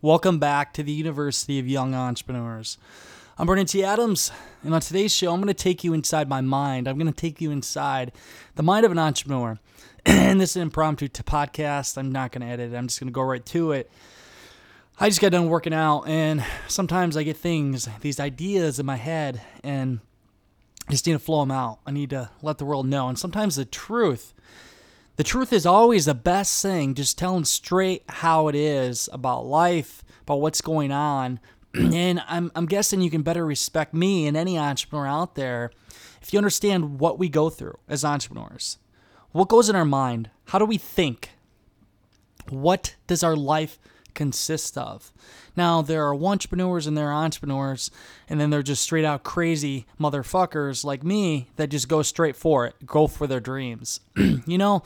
Welcome back to the University of Young Entrepreneurs. I'm Brandon T. Adams, and on today's show, I'm going to take you inside my mind. I'm going to take you inside the mind of an entrepreneur. and this is an impromptu podcast. I'm not going to edit it, I'm just going to go right to it. I just got done working out, and sometimes I get things, these ideas in my head, and just need to flow them out. I need to let the world know. And sometimes the truth the truth is always the best thing. Just telling straight how it is about life, about what's going on. and I'm, I'm guessing you can better respect me and any entrepreneur out there if you understand what we go through as entrepreneurs. What goes in our mind? How do we think? What does our life consist of. Now, there are entrepreneurs and there are entrepreneurs, and then they're just straight out crazy motherfuckers like me that just go straight for it, go for their dreams. you know,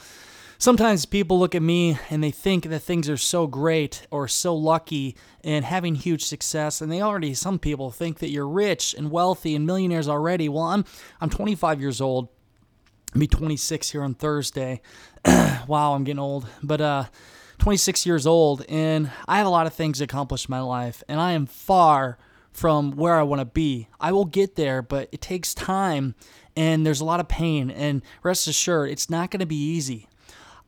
sometimes people look at me and they think that things are so great or so lucky and having huge success and they already some people think that you're rich and wealthy and millionaires already well i'm i'm 25 years old I'll be 26 here on thursday wow i'm getting old but uh 26 years old, and I have a lot of things to accomplish in my life, and I am far from where I want to be. I will get there, but it takes time, and there's a lot of pain, and rest assured, it's not going to be easy.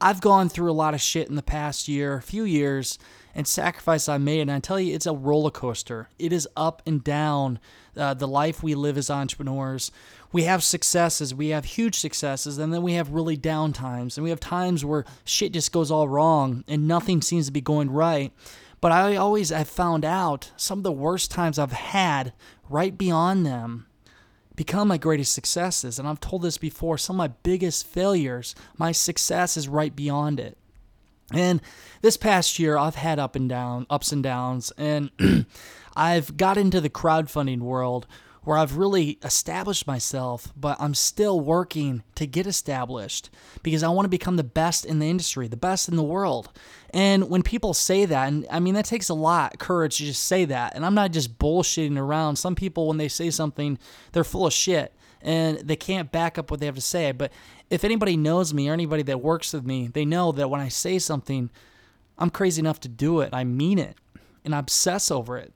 I've gone through a lot of shit in the past year, a few years, and sacrifice I made, and I tell you, it's a roller coaster. It is up and down. Uh, the life we live as entrepreneurs we have successes, we have huge successes, and then we have really down times. And we have times where shit just goes all wrong and nothing seems to be going right. But I always have found out some of the worst times I've had right beyond them become my greatest successes. And I've told this before some of my biggest failures, my success is right beyond it. And this past year, I've had up and down, ups and downs, and I've got into the crowdfunding world where I've really established myself, but I'm still working to get established because I want to become the best in the industry, the best in the world. And when people say that, and I mean, that takes a lot courage to just say that. And I'm not just bullshitting around. Some people, when they say something, they're full of shit and they can't back up what they have to say. But if anybody knows me or anybody that works with me, they know that when I say something, I'm crazy enough to do it. I mean it and I obsess over it.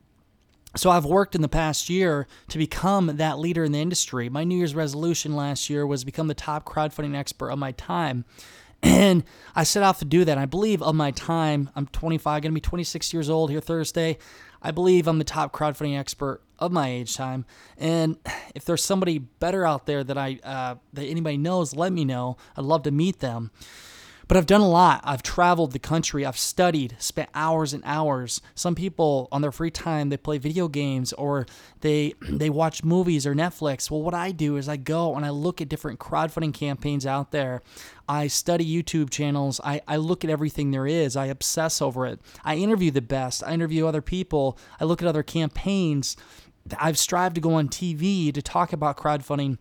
So I've worked in the past year to become that leader in the industry. My New Year's resolution last year was become the top crowdfunding expert of my time. And I set off to do that. I believe of my time, I'm 25, going to be 26 years old here Thursday. I believe I'm the top crowdfunding expert of my age time. And if there's somebody better out there that I uh, that anybody knows, let me know. I'd love to meet them. But I've done a lot. I've traveled the country. I've studied, spent hours and hours. Some people on their free time they play video games or they they watch movies or Netflix. Well, what I do is I go and I look at different crowdfunding campaigns out there. I study YouTube channels. I, I look at everything there is. I obsess over it. I interview the best. I interview other people. I look at other campaigns. I've strived to go on TV to talk about crowdfunding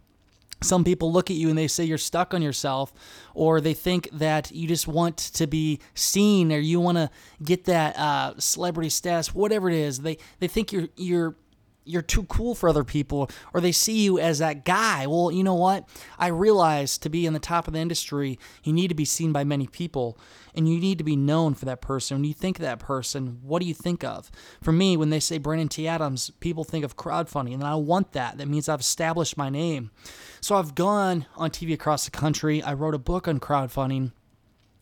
some people look at you and they say you're stuck on yourself or they think that you just want to be seen or you want to get that uh, celebrity status whatever it is. They they think you're you're you're too cool for other people or they see you as that guy. Well, you know what? I realize to be in the top of the industry, you need to be seen by many people and you need to be known for that person. When you think of that person, what do you think of? For me, when they say Brandon T. Adams, people think of crowdfunding and I want that. That means I've established my name. So I've gone on TV across the country. I wrote a book on crowdfunding.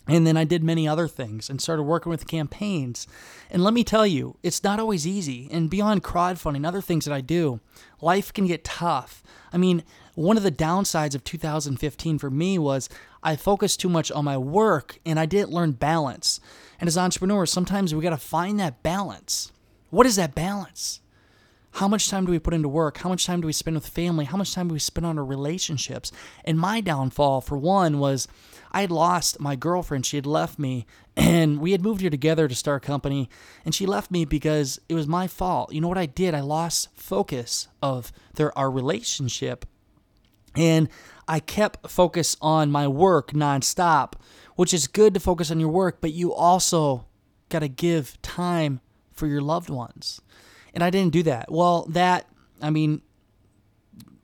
And then I did many other things and started working with campaigns. And let me tell you, it's not always easy. And beyond crowdfunding, other things that I do, life can get tough. I mean, one of the downsides of 2015 for me was I focused too much on my work and I didn't learn balance. And as entrepreneurs, sometimes we got to find that balance. What is that balance? How much time do we put into work? How much time do we spend with family? How much time do we spend on our relationships? And my downfall, for one, was I lost my girlfriend. She had left me, and we had moved here together to start a company, and she left me because it was my fault. You know what I did? I lost focus of their our relationship, and I kept focus on my work nonstop, which is good to focus on your work, but you also got to give time for your loved ones. And I didn't do that. Well, that, I mean,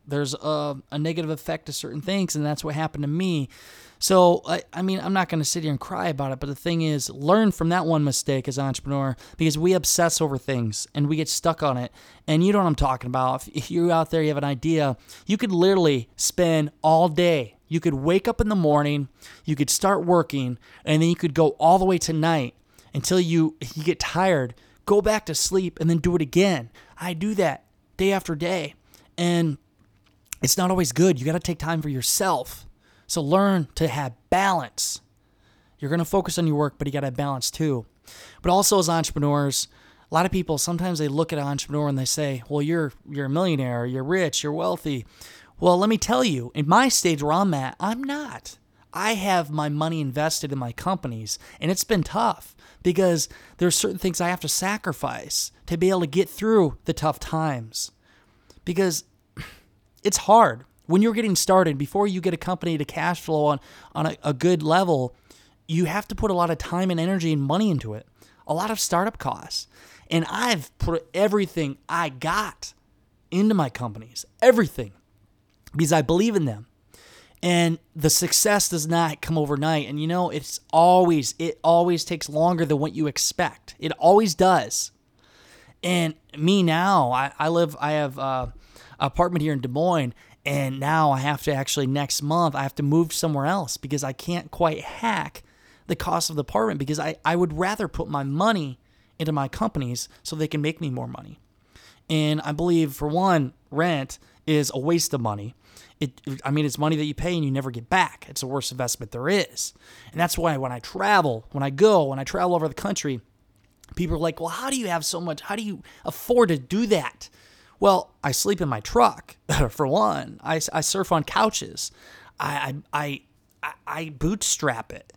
there's a, a negative effect to certain things, and that's what happened to me. So, I, I mean, I'm not going to sit here and cry about it, but the thing is, learn from that one mistake as an entrepreneur because we obsess over things and we get stuck on it. And you know what I'm talking about. If you're out there, you have an idea, you could literally spend all day. You could wake up in the morning, you could start working, and then you could go all the way to night until you, you get tired, go back to sleep, and then do it again. I do that day after day. And it's not always good. You got to take time for yourself. So learn to have balance. You're going to focus on your work, but you got to balance too. But also as entrepreneurs, a lot of people sometimes they look at an entrepreneur and they say, "Well, you're you're a millionaire, you're rich, you're wealthy." Well, let me tell you, in my stage where I'm at, I'm not. I have my money invested in my companies, and it's been tough because there's certain things I have to sacrifice to be able to get through the tough times. Because it's hard when you're getting started, before you get a company to cash flow on, on a, a good level, you have to put a lot of time and energy and money into it, a lot of startup costs. And I've put everything I got into my companies, everything, because I believe in them. And the success does not come overnight. And you know, it's always, it always takes longer than what you expect. It always does. And me now, I, I live, I have uh, an apartment here in Des Moines, and now I have to actually next month I have to move somewhere else because I can't quite hack the cost of the apartment because I, I would rather put my money into my companies so they can make me more money. And I believe for one, rent is a waste of money. It, I mean, it's money that you pay and you never get back. It's the worst investment there is. And that's why when I travel, when I go, when I travel over the country, people are like, well, how do you have so much? How do you afford to do that? Well, I sleep in my truck for one. I, I surf on couches. I, I, I, I bootstrap it.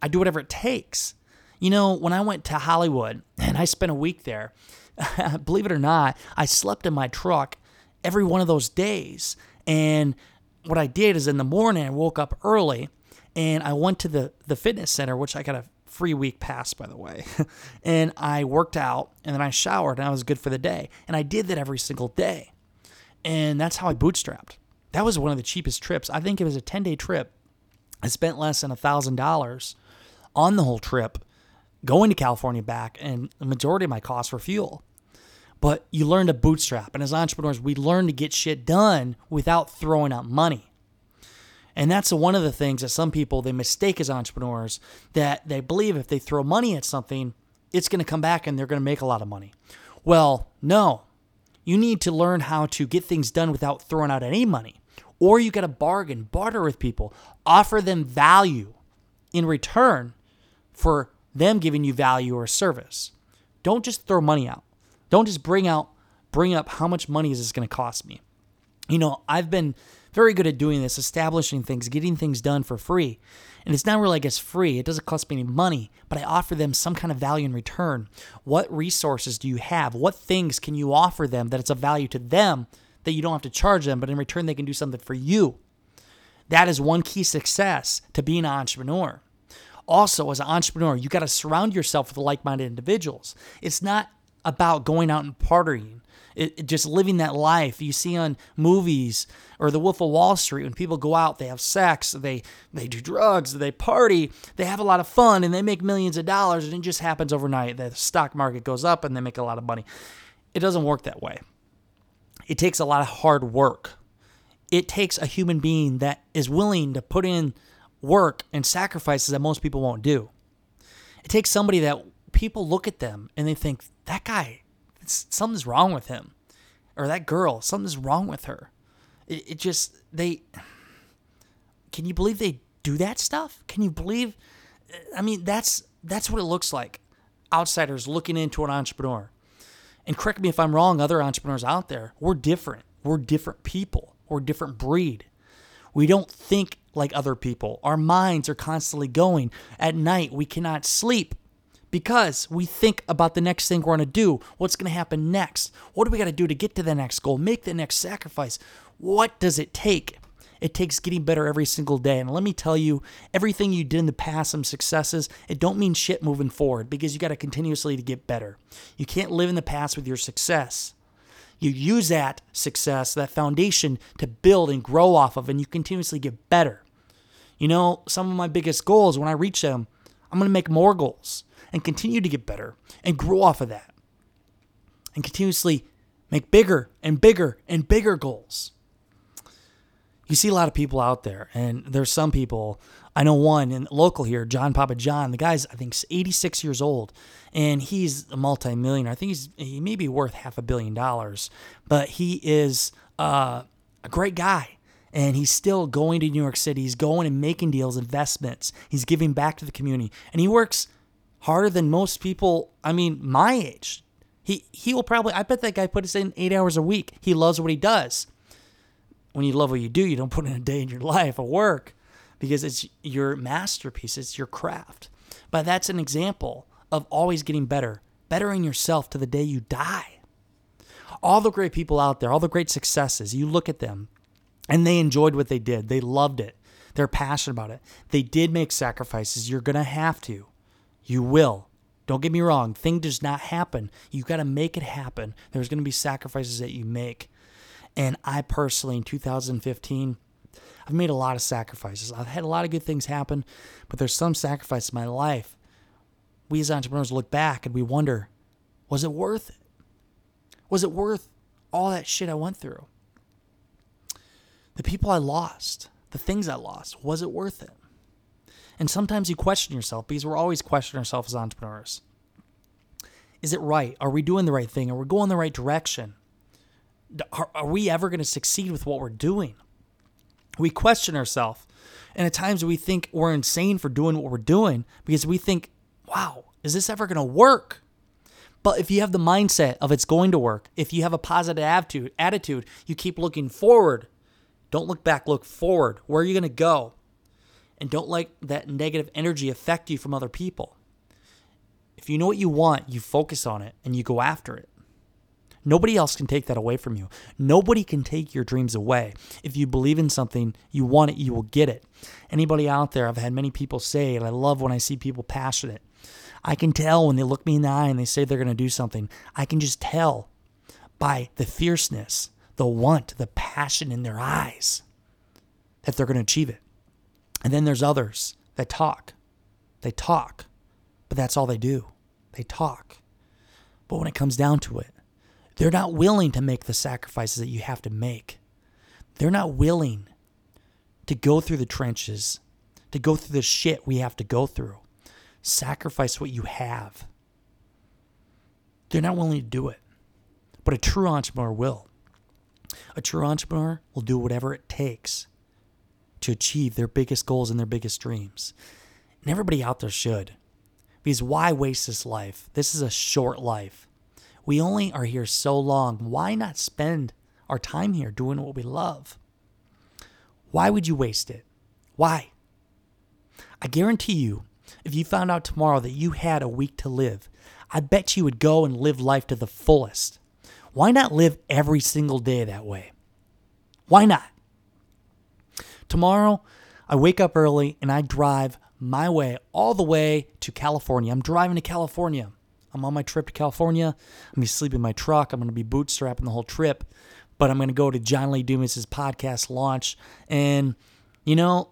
I do whatever it takes. You know, when I went to Hollywood and I spent a week there, believe it or not, I slept in my truck every one of those days. And what I did is in the morning, I woke up early and I went to the, the fitness center, which I got a free week pass, by the way. and I worked out and then I showered and I was good for the day. And I did that every single day. And that's how I bootstrapped. That was one of the cheapest trips. I think it was a 10 day trip. I spent less than a $1,000 on the whole trip going to California back, and the majority of my costs were fuel. But you learn to bootstrap. And as entrepreneurs, we learn to get shit done without throwing out money. And that's one of the things that some people they mistake as entrepreneurs that they believe if they throw money at something, it's going to come back and they're going to make a lot of money. Well, no. You need to learn how to get things done without throwing out any money. Or you got to bargain, barter with people, offer them value in return for them giving you value or service. Don't just throw money out. Don't just bring out bring up how much money is this going to cost me. You know, I've been very good at doing this, establishing things, getting things done for free. And it's not really like it's free. It doesn't cost me any money, but I offer them some kind of value in return. What resources do you have? What things can you offer them that it's of value to them that you don't have to charge them, but in return they can do something for you? That is one key success to being an entrepreneur. Also, as an entrepreneur, you got to surround yourself with like minded individuals. It's not about going out and partying it, it, just living that life you see on movies or The Wolf of Wall Street when people go out, they have sex, they they do drugs, they party, they have a lot of fun, and they make millions of dollars, and it just happens overnight. The stock market goes up, and they make a lot of money. It doesn't work that way. It takes a lot of hard work. It takes a human being that is willing to put in work and sacrifices that most people won't do. It takes somebody that people look at them and they think that guy something's wrong with him or that girl something's wrong with her. It, it just they can you believe they do that stuff? Can you believe i mean that's that's what it looks like. Outsiders looking into an entrepreneur. And correct me if i'm wrong other entrepreneurs out there we're different. We're different people. We're different breed. We don't think like other people. Our minds are constantly going. At night, we cannot sleep because we think about the next thing we're going to do, what's going to happen next, what do we got to do to get to the next goal, make the next sacrifice. What does it take? It takes getting better every single day. And let me tell you, everything you did in the past, some successes, it don't mean shit moving forward because you got to continuously to get better. You can't live in the past with your success. You use that success, that foundation to build and grow off of, and you continuously get better. You know, some of my biggest goals, when I reach them, I'm going to make more goals and continue to get better and grow off of that and continuously make bigger and bigger and bigger goals. You see a lot of people out there, and there's some people. I know one in local here, John Pappajohn. The guy's I think 86 years old, and he's a multimillionaire. I think he's he may be worth half a billion dollars, but he is uh, a great guy and he's still going to New York City. He's going and making deals, investments. He's giving back to the community, and he works harder than most people. I mean, my age. He he will probably. I bet that guy puts in eight hours a week. He loves what he does. When you love what you do, you don't put in a day in your life of work because it's your masterpiece. It's your craft. But that's an example of always getting better, bettering yourself to the day you die. All the great people out there, all the great successes, you look at them and they enjoyed what they did. They loved it. They're passionate about it. They did make sacrifices. You're going to have to. You will. Don't get me wrong. Thing does not happen. You got to make it happen. There's going to be sacrifices that you make. And I personally, in 2015, I've made a lot of sacrifices. I've had a lot of good things happen, but there's some sacrifices in my life. We as entrepreneurs look back and we wonder, was it worth it? Was it worth all that shit I went through? The people I lost, the things I lost, was it worth it? And sometimes you question yourself because we're always questioning ourselves as entrepreneurs. Is it right? Are we doing the right thing? Are we going the right direction? Are, are we ever going to succeed with what we're doing? We question ourselves. And at times we think we're insane for doing what we're doing because we think, wow, is this ever going to work? But if you have the mindset of it's going to work, if you have a positive attitude, attitude, you keep looking forward, don't look back, look forward. Where are you going to go? And don't let that negative energy affect you from other people. If you know what you want, you focus on it and you go after it. Nobody else can take that away from you. Nobody can take your dreams away. If you believe in something, you want it, you will get it. Anybody out there, I've had many people say, and I love when I see people passionate. I can tell when they look me in the eye and they say they're going to do something. I can just tell by the fierceness the want, the passion in their eyes that they're going to achieve it. And then there's others that talk. They talk, but that's all they do. They talk. But when it comes down to it, they're not willing to make the sacrifices that you have to make. They're not willing to go through the trenches, to go through the shit we have to go through. Sacrifice what you have. They're not willing to do it. But a true entrepreneur will. A true entrepreneur will do whatever it takes to achieve their biggest goals and their biggest dreams. And everybody out there should. Because why waste this life? This is a short life. We only are here so long. Why not spend our time here doing what we love? Why would you waste it? Why? I guarantee you, if you found out tomorrow that you had a week to live, I bet you would go and live life to the fullest. Why not live every single day that way? Why not? Tomorrow, I wake up early and I drive my way all the way to California. I'm driving to California. I'm on my trip to California. I'm going to sleep in my truck. I'm going to be bootstrapping the whole trip. But I'm going to go to John Lee Dumas' podcast launch. And, you know,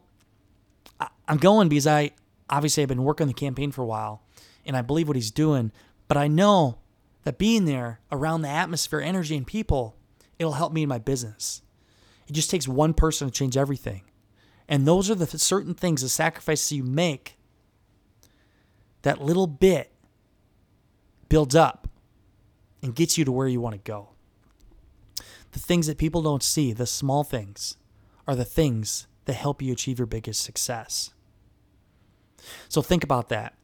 I'm going because I obviously I've been working the campaign for a while and I believe what he's doing. But I know that being there around the atmosphere, energy, and people, it'll help me in my business. It just takes one person to change everything. And those are the certain things, the sacrifices you make, that little bit builds up and gets you to where you want to go. The things that people don't see, the small things, are the things that help you achieve your biggest success. So think about that.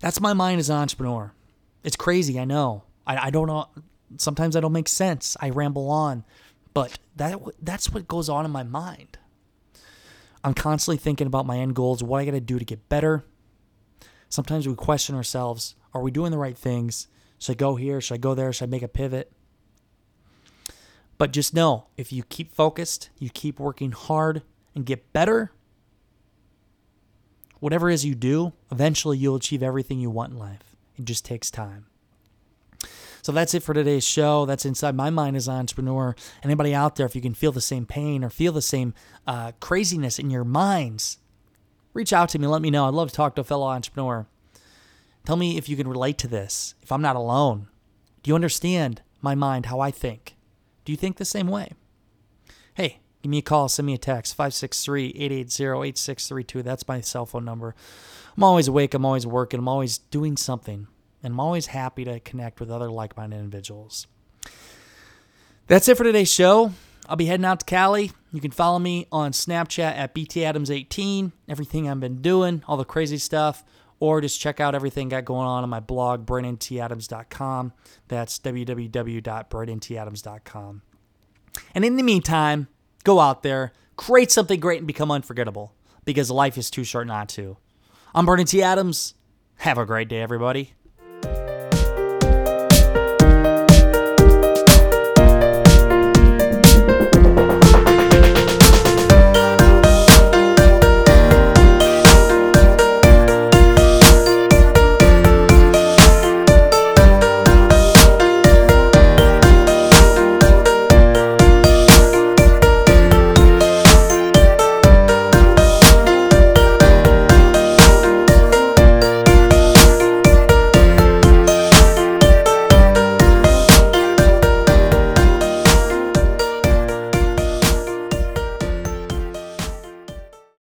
That's my mind as an entrepreneur. It's crazy, I know. I, I don't know. Sometimes I don't make sense. I ramble on, but that that's what goes on in my mind. I'm constantly thinking about my end goals, what I got to do to get better. Sometimes we question ourselves are we doing the right things? Should I go here? Should I go there? Should I make a pivot? But just know if you keep focused, you keep working hard and get better, whatever it is you do, eventually you'll achieve everything you want in life. It just takes time. So that's it for today's show. That's inside my mind as an entrepreneur. Anybody out there, if you can feel the same pain or feel the same uh, craziness in your minds, reach out to me. Let me know. I'd love to talk to a fellow entrepreneur. Tell me if you can relate to this, if I'm not alone. Do you understand my mind, how I think? Do you think the same way? Hey, give me a call, send me a text, 563 880 8632. That's my cell phone number. I'm always awake, I'm always working, I'm always doing something, and I'm always happy to connect with other like minded individuals. That's it for today's show. I'll be heading out to Cali. You can follow me on Snapchat at BTAdams18, everything I've been doing, all the crazy stuff or just check out everything got going on on my blog, BrandonTAdams.com. That's www.BrandonTAdams.com. And in the meantime, go out there, create something great, and become unforgettable because life is too short not to. I'm Brandon T. Adams. Have a great day, everybody.